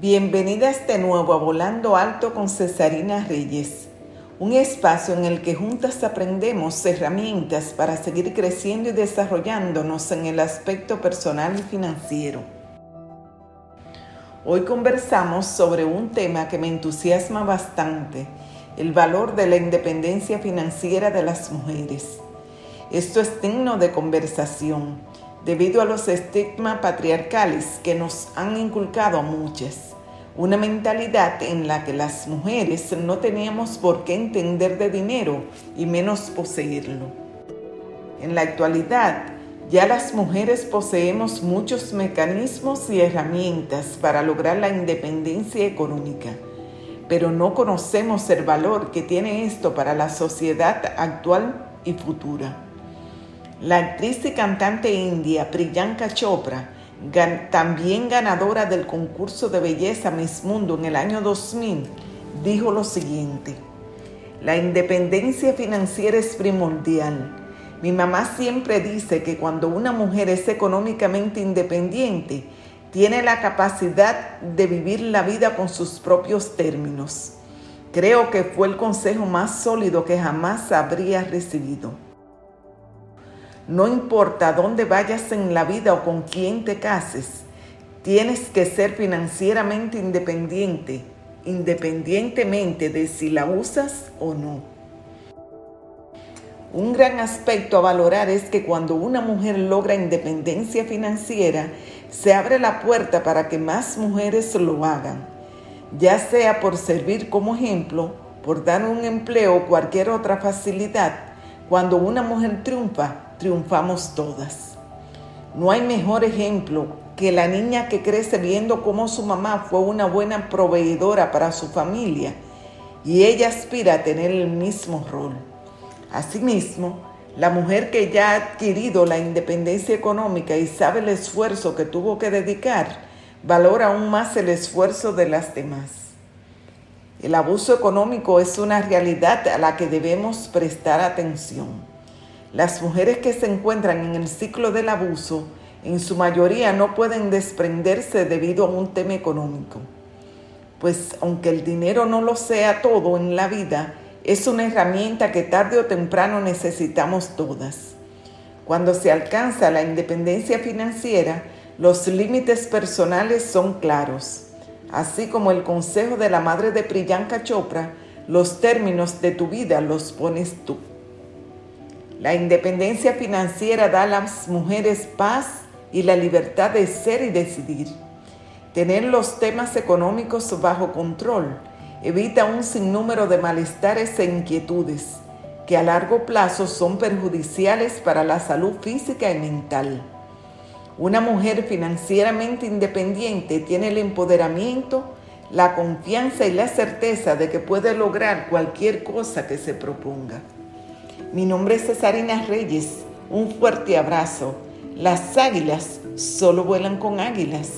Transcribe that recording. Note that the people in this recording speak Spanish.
Bienvenida a este nuevo a Volando Alto con Cesarina Reyes, un espacio en el que juntas aprendemos herramientas para seguir creciendo y desarrollándonos en el aspecto personal y financiero. Hoy conversamos sobre un tema que me entusiasma bastante, el valor de la independencia financiera de las mujeres. Esto es digno de conversación debido a los estigmas patriarcales que nos han inculcado a muchas. Una mentalidad en la que las mujeres no teníamos por qué entender de dinero y menos poseerlo. En la actualidad, ya las mujeres poseemos muchos mecanismos y herramientas para lograr la independencia económica, pero no conocemos el valor que tiene esto para la sociedad actual y futura. La actriz y cantante india Priyanka Chopra, también ganadora del concurso de belleza Miss Mundo en el año 2000, dijo lo siguiente, la independencia financiera es primordial. Mi mamá siempre dice que cuando una mujer es económicamente independiente, tiene la capacidad de vivir la vida con sus propios términos. Creo que fue el consejo más sólido que jamás habría recibido. No importa dónde vayas en la vida o con quién te cases, tienes que ser financieramente independiente, independientemente de si la usas o no. Un gran aspecto a valorar es que cuando una mujer logra independencia financiera, se abre la puerta para que más mujeres lo hagan, ya sea por servir como ejemplo, por dar un empleo o cualquier otra facilidad. Cuando una mujer triunfa, triunfamos todas. No hay mejor ejemplo que la niña que crece viendo cómo su mamá fue una buena proveedora para su familia y ella aspira a tener el mismo rol. Asimismo, la mujer que ya ha adquirido la independencia económica y sabe el esfuerzo que tuvo que dedicar, valora aún más el esfuerzo de las demás. El abuso económico es una realidad a la que debemos prestar atención. Las mujeres que se encuentran en el ciclo del abuso en su mayoría no pueden desprenderse debido a un tema económico. Pues aunque el dinero no lo sea todo en la vida, es una herramienta que tarde o temprano necesitamos todas. Cuando se alcanza la independencia financiera, los límites personales son claros. Así como el consejo de la madre de Priyanka Chopra, los términos de tu vida los pones tú. La independencia financiera da a las mujeres paz y la libertad de ser y decidir. Tener los temas económicos bajo control evita un sinnúmero de malestares e inquietudes que a largo plazo son perjudiciales para la salud física y mental. Una mujer financieramente independiente tiene el empoderamiento, la confianza y la certeza de que puede lograr cualquier cosa que se proponga. Mi nombre es Cesarina Reyes. Un fuerte abrazo. Las águilas solo vuelan con águilas.